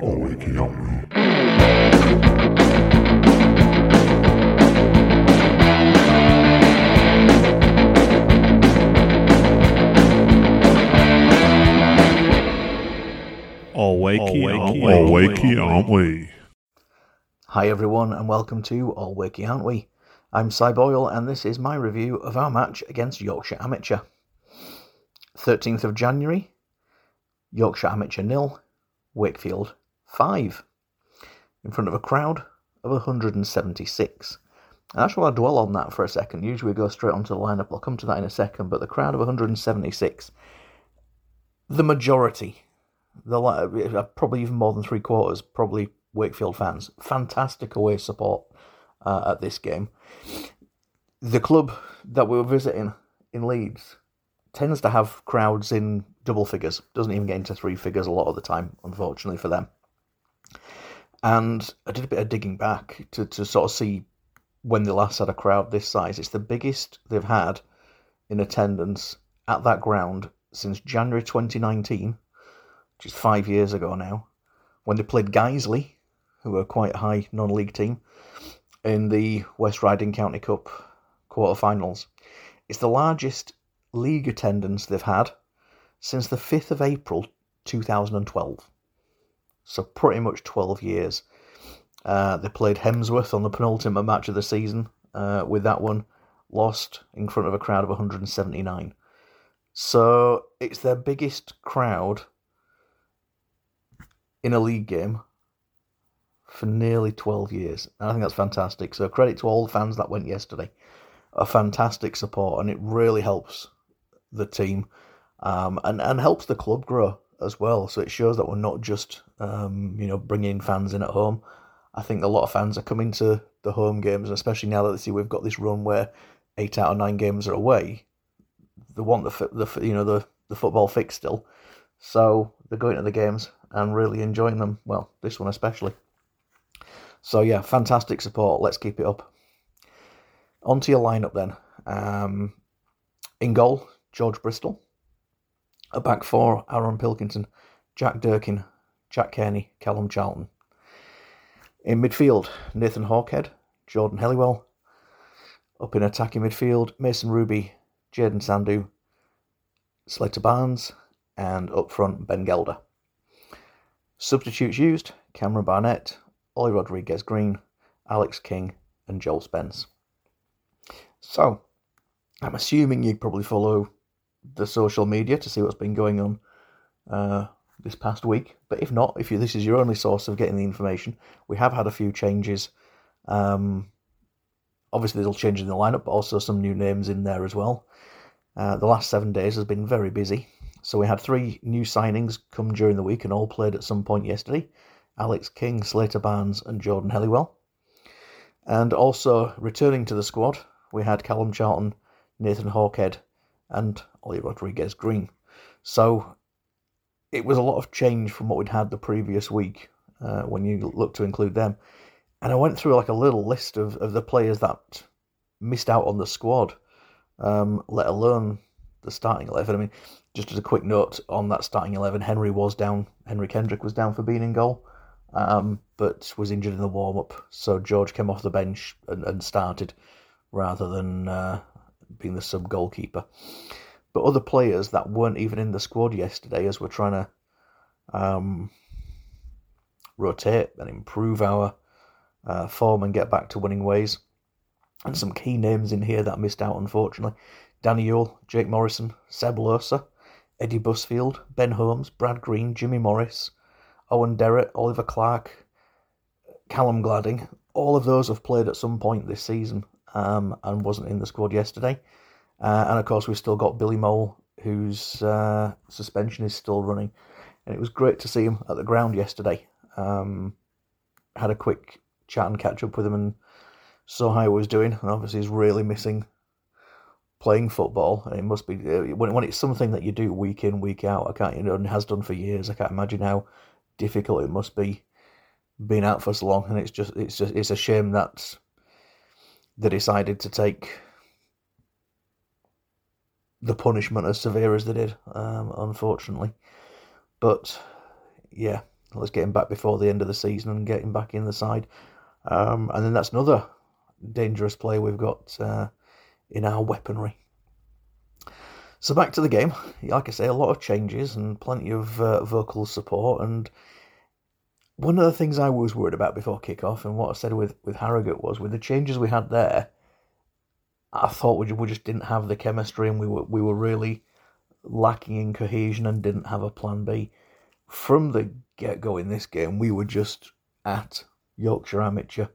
all wakey, aren't we? All wakey. All wakey, aren't we? Hi everyone, and welcome to All Wakey Aren't We? I'm Si Boyle, and this is my review of our match against Yorkshire Amateur. 13th of January, Yorkshire Amateur nil, Wakefield 5, in front of a crowd of 176. I actually to dwell on that for a second. Usually we go straight onto the lineup, I'll come to that in a second, but the crowd of 176, the majority, the uh, probably even more than three quarters, probably Wakefield fans. Fantastic away support uh, at this game. The club that we were visiting in Leeds tends to have crowds in double figures. Doesn't even get into three figures a lot of the time, unfortunately for them. And I did a bit of digging back to, to sort of see when they last had a crowd this size. It's the biggest they've had in attendance at that ground since January 2019, which is five years ago now, when they played Guiseley, who were quite a high non-league team, in the West Riding County Cup quarter-finals. It's the largest league attendance they've had since the 5th of April 2012. So pretty much 12 years. Uh, they played Hemsworth on the penultimate match of the season uh, with that one, lost in front of a crowd of 179. So it's their biggest crowd in a league game for nearly 12 years. And I think that's fantastic. So credit to all the fans that went yesterday. A fantastic support, and it really helps the team um, and, and helps the club grow as well. So it shows that we're not just, um, you know, bringing fans in at home. I think a lot of fans are coming to the home games, especially now that they see we've got this run where eight out of nine games are away. They want the, the you know the, the football fix still, so they're going to the games and really enjoying them. Well, this one especially. So yeah, fantastic support. Let's keep it up. On to your lineup then. Um, in goal, George Bristol. A back four, Aaron Pilkington, Jack Durkin, Jack Kearney, Callum Charlton. In midfield, Nathan Hawkhead, Jordan Helliwell. Up in attacking midfield, Mason Ruby, Jaden Sandu, Slater Barnes, and up front, Ben Gelder. Substitutes used, Cameron Barnett, Ollie Rodriguez Green, Alex King, and Joel Spence. So, I'm assuming you probably follow the social media to see what's been going on uh, this past week. But if not, if you, this is your only source of getting the information, we have had a few changes. Um, obviously, there's changes in the lineup, but also some new names in there as well. Uh, the last seven days has been very busy. So we had three new signings come during the week and all played at some point yesterday. Alex King, Slater Barnes, and Jordan Helliwell. And also returning to the squad, we had Callum Charlton, Nathan Hawkhead, and Rodriguez Green. So it was a lot of change from what we'd had the previous week uh, when you look to include them. And I went through like a little list of, of the players that missed out on the squad, um, let alone the starting 11. I mean, just as a quick note on that starting 11, Henry was down, Henry Kendrick was down for being in goal, um, but was injured in the warm up. So George came off the bench and, and started rather than uh, being the sub goalkeeper. But other players that weren't even in the squad yesterday, as we're trying to um, rotate and improve our uh, form and get back to winning ways. And some key names in here that missed out, unfortunately. Danny Yule, Jake Morrison, Seb Losa, Eddie Busfield, Ben Holmes, Brad Green, Jimmy Morris, Owen Derrett, Oliver Clark, Callum Gladding. All of those have played at some point this season um, and wasn't in the squad yesterday. Uh, and of course, we've still got Billy Mole, whose uh, suspension is still running. And it was great to see him at the ground yesterday. Um, had a quick chat and catch up with him and saw how he was doing. And obviously, he's really missing playing football. And it must be uh, when when it's something that you do week in week out. I can't you know and has done for years. I can't imagine how difficult it must be being out for so long. And it's just it's just it's a shame that they decided to take the punishment as severe as they did, um, unfortunately. But yeah, let's get him back before the end of the season and get him back in the side. Um, and then that's another dangerous player we've got uh, in our weaponry. So back to the game. Like I say, a lot of changes and plenty of uh, vocal support. And one of the things I was worried about before kickoff, and what I said with with Harrogate was with the changes we had there, I thought we, we just didn't have the chemistry, and we were we were really lacking in cohesion and didn't have a plan B. From the get go in this game, we were just at Yorkshire amateur.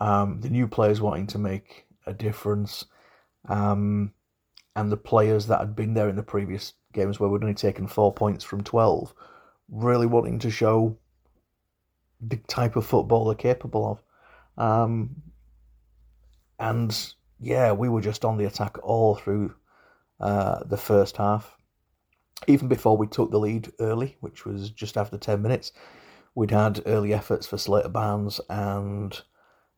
Um, the new players wanting to make a difference, um, and the players that had been there in the previous games where we'd only taken four points from 12, really wanting to show the type of football they're capable of. Um, and yeah, we were just on the attack all through uh, the first half. Even before we took the lead early, which was just after 10 minutes, we'd had early efforts for Slater Barnes and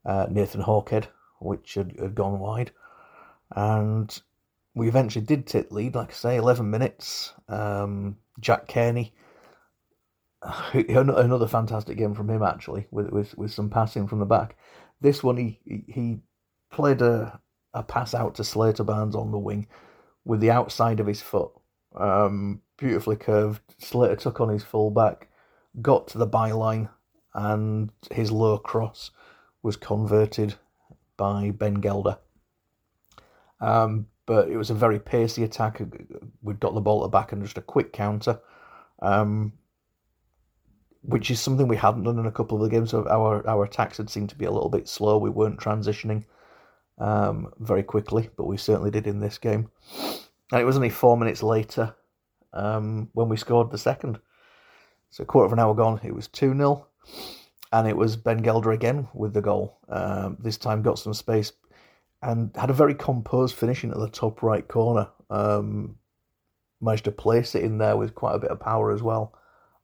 uh, Nathan Hawkhead, which had, had gone wide. And we eventually did take the lead, like I say, 11 minutes. Um, Jack Kearney, another fantastic game from him, actually, with, with, with some passing from the back. This one, he, he played a, a pass out to Slater Barnes on the wing with the outside of his foot. Um, beautifully curved. Slater took on his full back, got to the byline, and his low cross was converted by Ben Gelder. Um, but it was a very pacey attack. We got the ball at the back and just a quick counter, um, which is something we hadn't done in a couple of the games. Our our attacks had seemed to be a little bit slow. We weren't transitioning um, very quickly, but we certainly did in this game. And it was only four minutes later um, when we scored the second. So a quarter of an hour gone, it was 2 0. And it was Ben Gelder again with the goal. Um, this time got some space and had a very composed finishing at the top right corner. Um, managed to place it in there with quite a bit of power as well.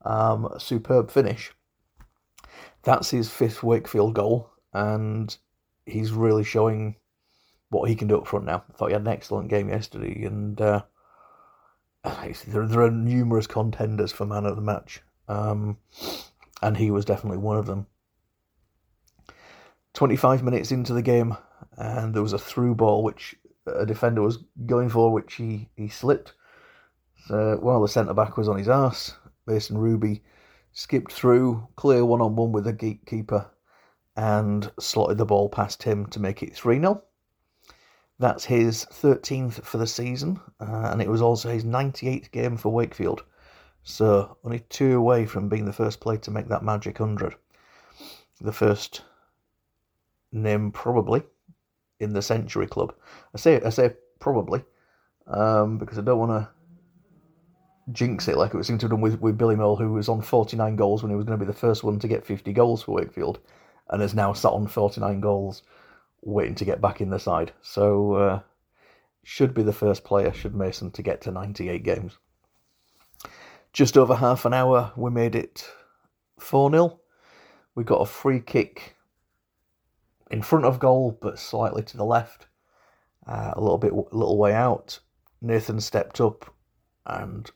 Um, superb finish. That's his fifth Wakefield goal, and he's really showing what he can do up front now. I thought he had an excellent game yesterday, and uh, there, there are numerous contenders for man of the match, um, and he was definitely one of them. 25 minutes into the game, and there was a through ball which a defender was going for, which he, he slipped. So while the centre back was on his arse, Mason Ruby skipped through, clear one on one with the gatekeeper, and slotted the ball past him to make it 3 0. That's his 13th for the season, uh, and it was also his 98th game for Wakefield. So only two away from being the first player to make that magic 100. The first name probably in the Century Club. I say I say probably um, because I don't want to jinx it like it seemed to have done with, with Billy Mill, who was on 49 goals when he was going to be the first one to get 50 goals for Wakefield, and has now sat on 49 goals waiting to get back in the side. So uh, should be the first player, should Mason, to get to 98 games. Just over half an hour, we made it 4 0. We got a free kick in front of goal, but slightly to the left, uh, a little bit, a little way out. Nathan stepped up and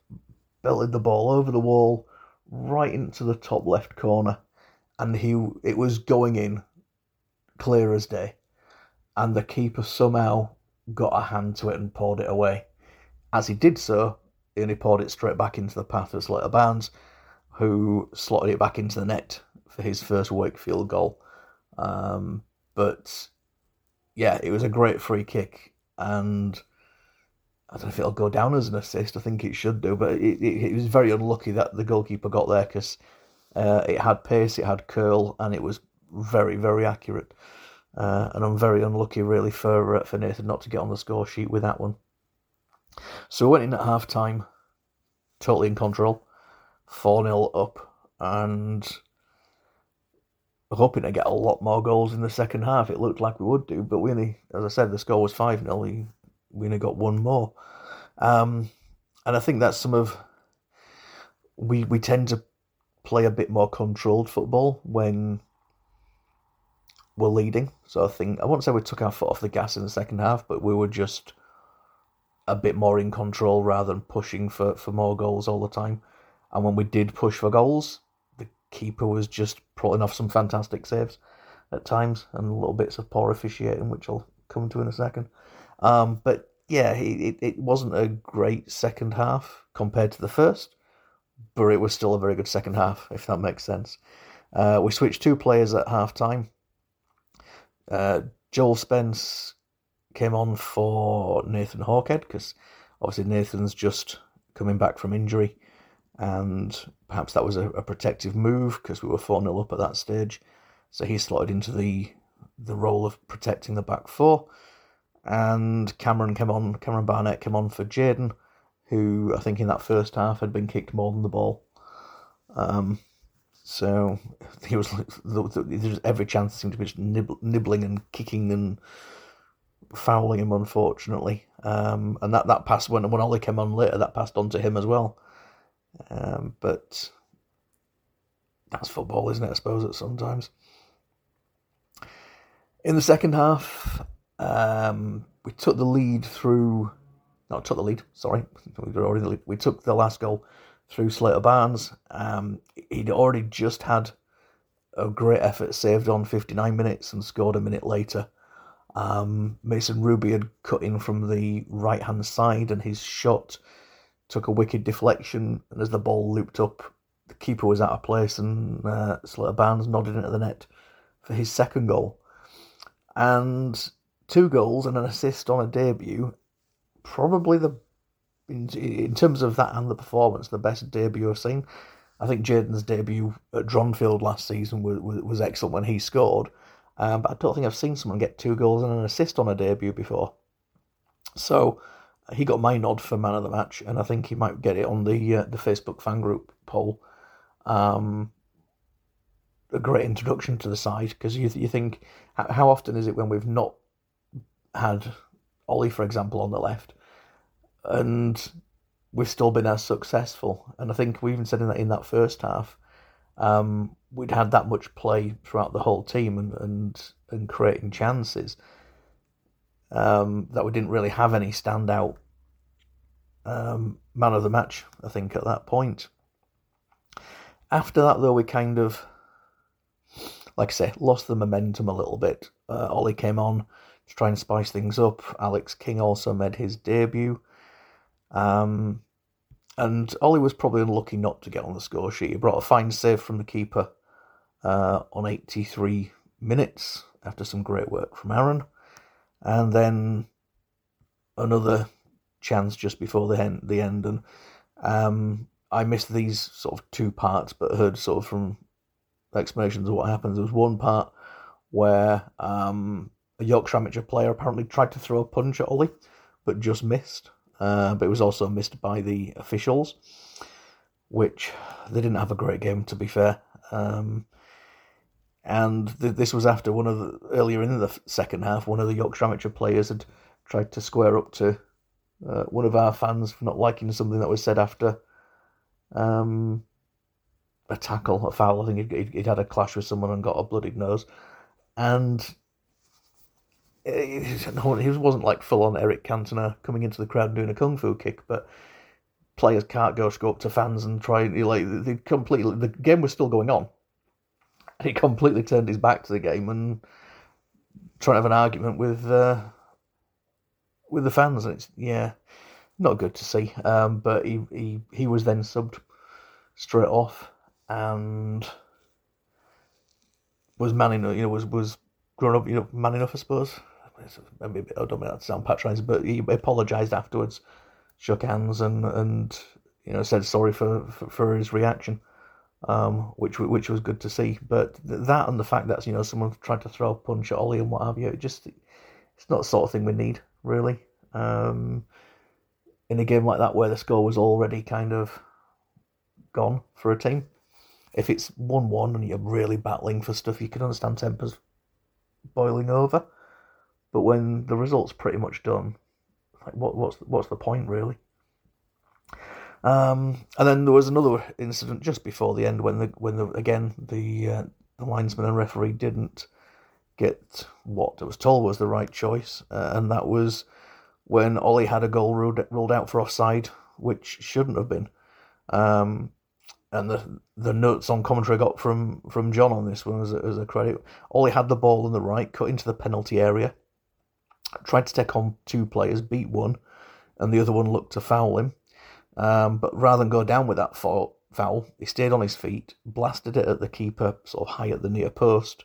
belted the ball over the wall, right into the top left corner, and he it was going in, clear as day and the keeper somehow got a hand to it and poured it away. As he did so, he only poured it straight back into the path of Slater Barnes, who slotted it back into the net for his first Wakefield goal. Um, but yeah, it was a great free kick, and I don't know if it'll go down as an assist. I think it should do, but it, it, it was very unlucky that the goalkeeper got there because uh, it had pace, it had curl, and it was very, very accurate. Uh, and I'm very unlucky, really, for uh, for Nathan not to get on the score sheet with that one. So we went in at half time, totally in control, 4 0 up, and hoping to get a lot more goals in the second half. It looked like we would do, but we only, as I said, the score was 5 0. We, only got one more. Um, and I think that's some of. We, we tend to play a bit more controlled football when were leading. So I think I won't say we took our foot off the gas in the second half, but we were just a bit more in control rather than pushing for, for more goals all the time. And when we did push for goals, the keeper was just pulling off some fantastic saves at times and little bits of poor officiating, which I'll come to in a second. Um, but yeah, it, it wasn't a great second half compared to the first, but it was still a very good second half, if that makes sense. Uh, we switched two players at half time. Uh, Joel Spence came on for Nathan Hawkhead because obviously Nathan's just coming back from injury, and perhaps that was a, a protective move because we were 4 0 up at that stage. So he slotted into the the role of protecting the back four. And Cameron came on, Cameron Barnett came on for Jayden, who I think in that first half had been kicked more than the ball. Um, so he was there's every chance seemed to be just nibbling and kicking and fouling him, unfortunately. Um, and that, that pass when when Ollie came on later, that passed on to him as well. Um, but that's football, isn't it? I suppose at sometimes. In the second half, um, we took the lead through. Not took the lead. Sorry, we already. We took the last goal through Slater Barnes. Um, he'd already just had a great effort saved on 59 minutes and scored a minute later. Um, Mason Ruby had cut in from the right hand side and his shot took a wicked deflection. And as the ball looped up, the keeper was out of place and uh, Slater Barnes nodded into the net for his second goal. And two goals and an assist on a debut. Probably the, in, in terms of that and the performance, the best debut I've seen. I think Jayden's debut at Dronfield last season was, was, was excellent when he scored. Um, but I don't think I've seen someone get two goals and an assist on a debut before. So he got my nod for man of the match, and I think he might get it on the uh, the Facebook fan group poll. Um, a great introduction to the side because you you think how often is it when we've not had Ollie, for example, on the left, and we've still been as successful. And I think we even said in that in that first half, um, we'd had that much play throughout the whole team and and, and creating chances um, that we didn't really have any standout um, man of the match. I think at that point. After that, though, we kind of, like I say, lost the momentum a little bit. Uh, Ollie came on to try and spice things up. Alex King also made his debut. Um, and Ollie was probably unlucky not to get on the score sheet. He brought a fine save from the keeper uh, on 83 minutes after some great work from Aaron. And then another chance just before the end. The end. And um, I missed these sort of two parts, but heard sort of from explanations of what happens. There was one part where um, a Yorkshire amateur player apparently tried to throw a punch at Ollie, but just missed. Uh, but it was also missed by the officials, which they didn't have a great game, to be fair. Um, and th- this was after one of the earlier in the second half, one of the Yorkshire amateur players had tried to square up to uh, one of our fans for not liking something that was said after um, a tackle, a foul. I think he'd, he'd, had a clash with someone and got a bloodied nose, and he wasn't like full on Eric Cantona coming into the crowd and doing a kung fu kick, but players can't go go up to fans and try like they completely the game was still going on. And he completely turned his back to the game and trying to have an argument with uh, with the fans, and it's yeah, not good to see. Um, but he, he he was then subbed straight off and was man enough, you know, was was grown up, you know, man enough, I suppose, maybe I don't mean that to sound patronising, but he apologised afterwards, shook hands, and and you know said sorry for for, for his reaction, um, which which was good to see. But that and the fact that you know someone tried to throw a punch at Ollie and what have you, it just it's not the sort of thing we need really. Um, in a game like that where the score was already kind of gone for a team. If it's one one and you're really battling for stuff, you can understand tempers boiling over. But when the result's pretty much done, like what what's what's the point really? Um, and then there was another incident just before the end when the when the again the uh, the linesman and referee didn't get what it was told was the right choice, uh, and that was when Ollie had a goal ruled, ruled out for offside, which shouldn't have been. Um, and the the notes on commentary I got from from John on this one as a, as a credit. Ollie had the ball on the right, cut into the penalty area, tried to take on two players, beat one, and the other one looked to foul him. Um, but rather than go down with that foul, he stayed on his feet, blasted it at the keeper, sort of high at the near post,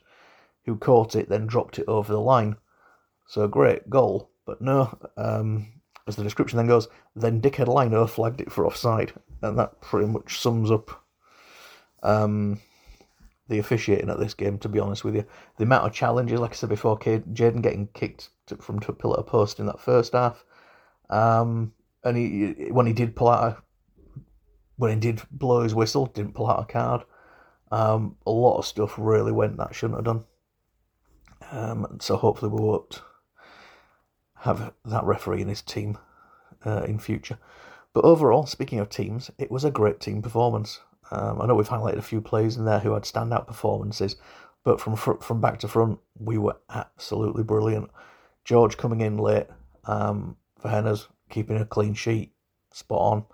who caught it, then dropped it over the line. So great goal, but no. Um, as the description then goes, then Dickhead Lino flagged it for offside, and that pretty much sums up um, the officiating at this game. To be honest with you, the amount of challenges, like I said before, Jayden getting kicked to, from to pillar to post in that first half, um, and he when he did pull out a when he did blow his whistle, didn't pull out a card. Um, a lot of stuff really went that shouldn't have done. Um, so hopefully we won't have that referee and his team uh, in future. But overall, speaking of teams, it was a great team performance. Um, I know we've highlighted a few players in there who had standout performances, but from fr- from back to front, we were absolutely brilliant. George coming in late um, for Henners, keeping a clean sheet, spot on.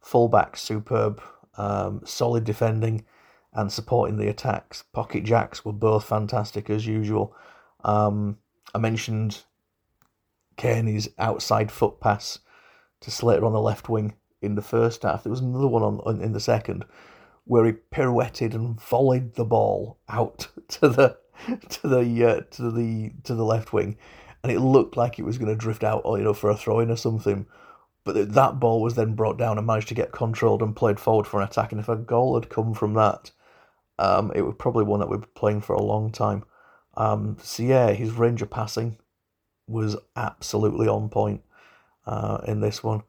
Fullback superb, um, solid defending, and supporting the attacks. Pocket jacks were both fantastic as usual. Um, I mentioned Kearney's outside foot pass to Slater on the left wing in the first half. There was another one on, on in the second where he pirouetted and volleyed the ball out to the to the uh, to the to the left wing, and it looked like it was going to drift out, you know, for a throw in or something. But that ball was then brought down and managed to get controlled and played forward for an attack. And if a goal had come from that, um, it was probably one that we've been playing for a long time. Um, so yeah, his range of passing was absolutely on point uh, in this one.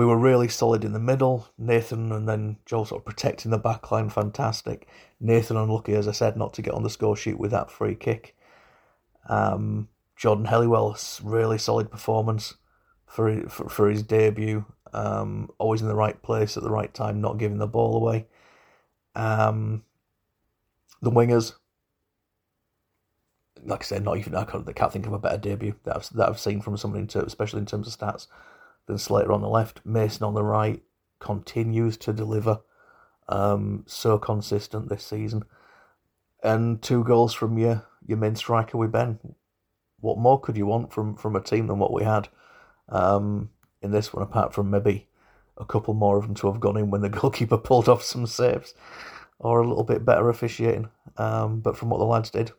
We were really solid in the middle. Nathan and then Joel sort of protecting the back line, fantastic. Nathan unlucky, as I said, not to get on the score sheet with that free kick. Um, Jordan Helliwell, really solid performance for for, for his debut. Um, always in the right place at the right time, not giving the ball away. Um, the wingers, like I said, not even I can't, I can't think of a better debut that I've, that I've seen from someone, in terms, especially in terms of stats, than Slater on the left. Mason on the right continues to deliver, um, so consistent this season, and two goals from your your main striker with Ben. What more could you want from from a team than what we had um, in this one? Apart from maybe a couple more of them to have gone in when the goalkeeper pulled off some saves, or a little bit better officiating. Um, but from what the lads did,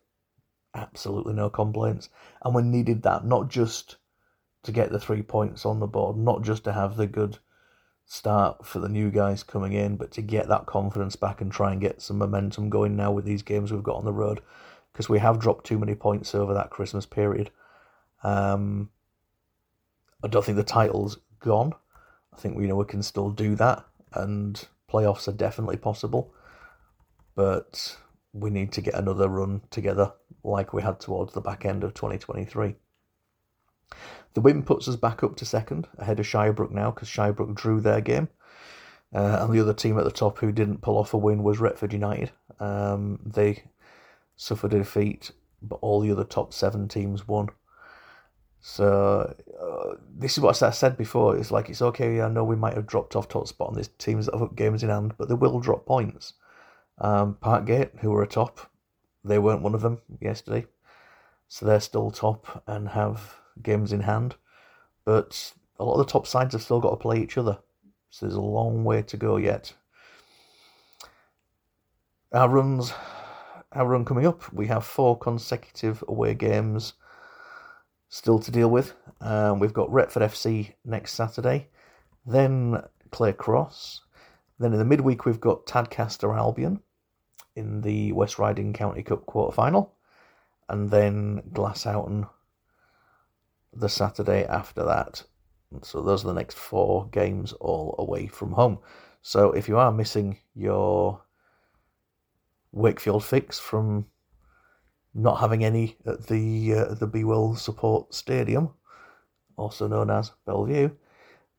absolutely no complaints. And we needed that not just to get the three points on the board, not just to have the good start for the new guys coming in, but to get that confidence back and try and get some momentum going now with these games we've got on the road. Because we have dropped too many points over that Christmas period. Um, I don't think the title's gone. I think we know we can still do that, and playoffs are definitely possible. But we need to get another run together like we had towards the back end of 2023. The win puts us back up to second, ahead of Shirebrook now, because Shirebrook drew their game. Uh, and the other team at the top who didn't pull off a win was Retford United. Um, they suffered a defeat, but all the other top seven teams won. So uh, this is what I said before. It's like it's okay. I know we might have dropped off top spot on these teams that have got games in hand, but they will drop points. Um, Parkgate, who were atop, they weren't one of them yesterday, so they're still top and have games in hand. But a lot of the top sides have still got to play each other, so there's a long way to go yet. Our runs, our run coming up, we have four consecutive away games still to deal with. Um, we've got Retford FC next Saturday, then Clay Cross. Then in the midweek, we've got Tadcaster Albion in the West Riding County Cup quarter final, and then Glasshoughton the Saturday after that. So those are the next four games all away from home. So if you are missing your Wakefield fix from not having any at the uh, the Be Well Support Stadium, also known as Belle Vue,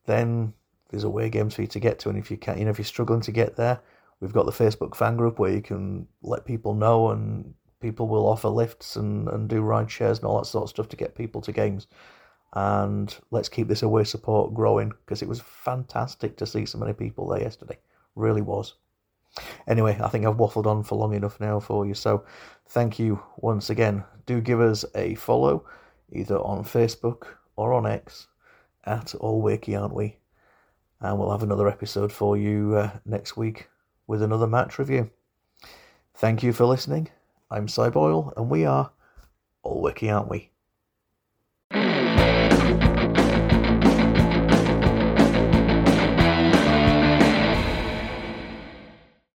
then there's away games for you to get to. And if you can't, you know, if you're struggling to get there, we've got the Facebook fan group where you can let people know, and people will offer lifts and and do ride shares and all that sort of stuff to get people to games. And let's keep this away support growing because it was fantastic to see so many people there yesterday. Really was. Anyway, I think I've waffled on for long enough now for you. So thank you once again. Do give us a follow either on Facebook or on X at All Wakey, aren't we? And we'll have another episode for you uh, next week with another match review. Thank you for listening. I'm Si Boyle, and we are All Wakey, aren't we?